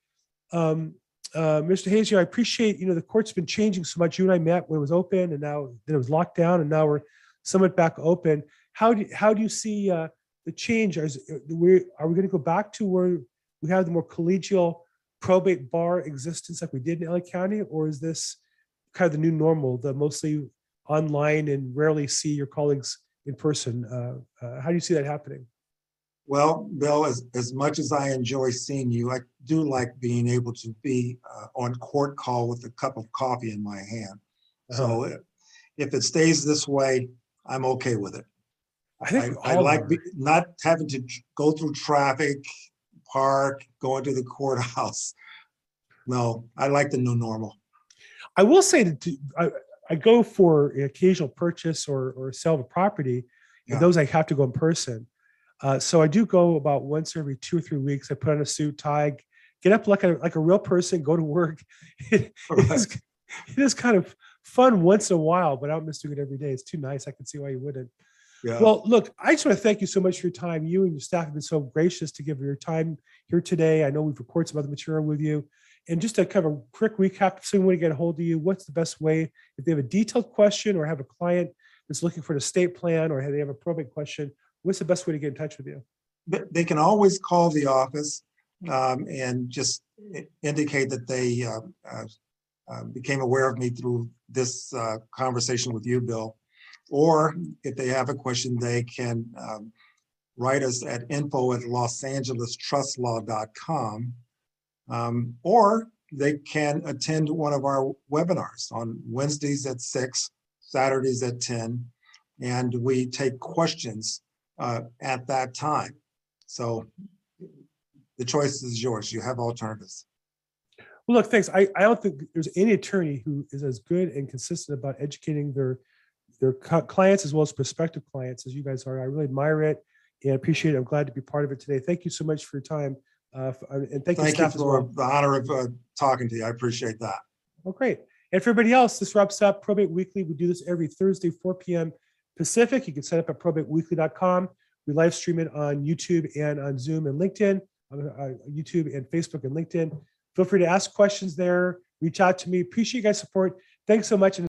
um, uh, Mr. Hayes? I appreciate, you know, the court's been changing so much. You and I met when it was open and now then it was locked down and now we're somewhat back open. How do, how do you see uh, the change? Is, we, are we going to go back to where we have the more collegial probate bar existence like we did in LA County? Or is this kind of the new normal, the mostly online and rarely see your colleagues in person? Uh, uh, how do you see that happening? Well, Bill, as, as much as I enjoy seeing you, I do like being able to be uh, on court call with a cup of coffee in my hand. So if- if it stays this way, I'm okay with it. I I, think I all like be- not having to tr- go through traffic, park, going to the courthouse. No, I like the new normal. I will say that to- I, I go for an occasional purchase or, or sell of a property. Yeah. And those I have to go in person. Uh, so I do go about once every two or three weeks. I put on a suit, tie, get up like a, like a real person, go to work. It is, it is kind of fun once in a while, but I don't miss doing it every day. It's too nice. I can see why you wouldn't. Yeah, Well, look, I just want to thank you so much for your time. You and your staff have been so gracious to give your time here today. I know we've recorded some other material with you. And just to kind of a quick recap, someone want to get a hold of you, what's the best way? If they have a detailed question or have a client that's looking for an estate plan or they have a probate question, what's the best way to get in touch with you? They- can always call the office um, and just indicate that they uh, uh, uh, became aware of me through this uh, conversation with you, Bill. Or if they have a question, they can um, write us at info at losangelestrustlaw.com. Um, Or they can attend one of our webinars on Wednesdays at six, Saturdays at ten. And we take questions uh, at that time. So the choice is yours. You have alternatives. Well, look, thanks. I, I don't think there's any attorney who is as good and consistent about educating their their cu- clients as well as prospective clients as you guys are. I really admire it and appreciate it. I'm glad to be part of it today. Thank you so much for your time. Uh, f- uh, and thank you, Thank you staff as for well. the honor of uh, talking to you. I appreciate that. Oh, great. And for everybody else, this wraps up Probate Weekly. We do this every Thursday, 4 p.m. Pacific. You can sign up at probateweekly.com. We live stream it on YouTube and on Zoom and LinkedIn, on uh, YouTube and Facebook and LinkedIn. Feel free to ask questions there, reach out to me. Appreciate you guys' support. Thanks so much.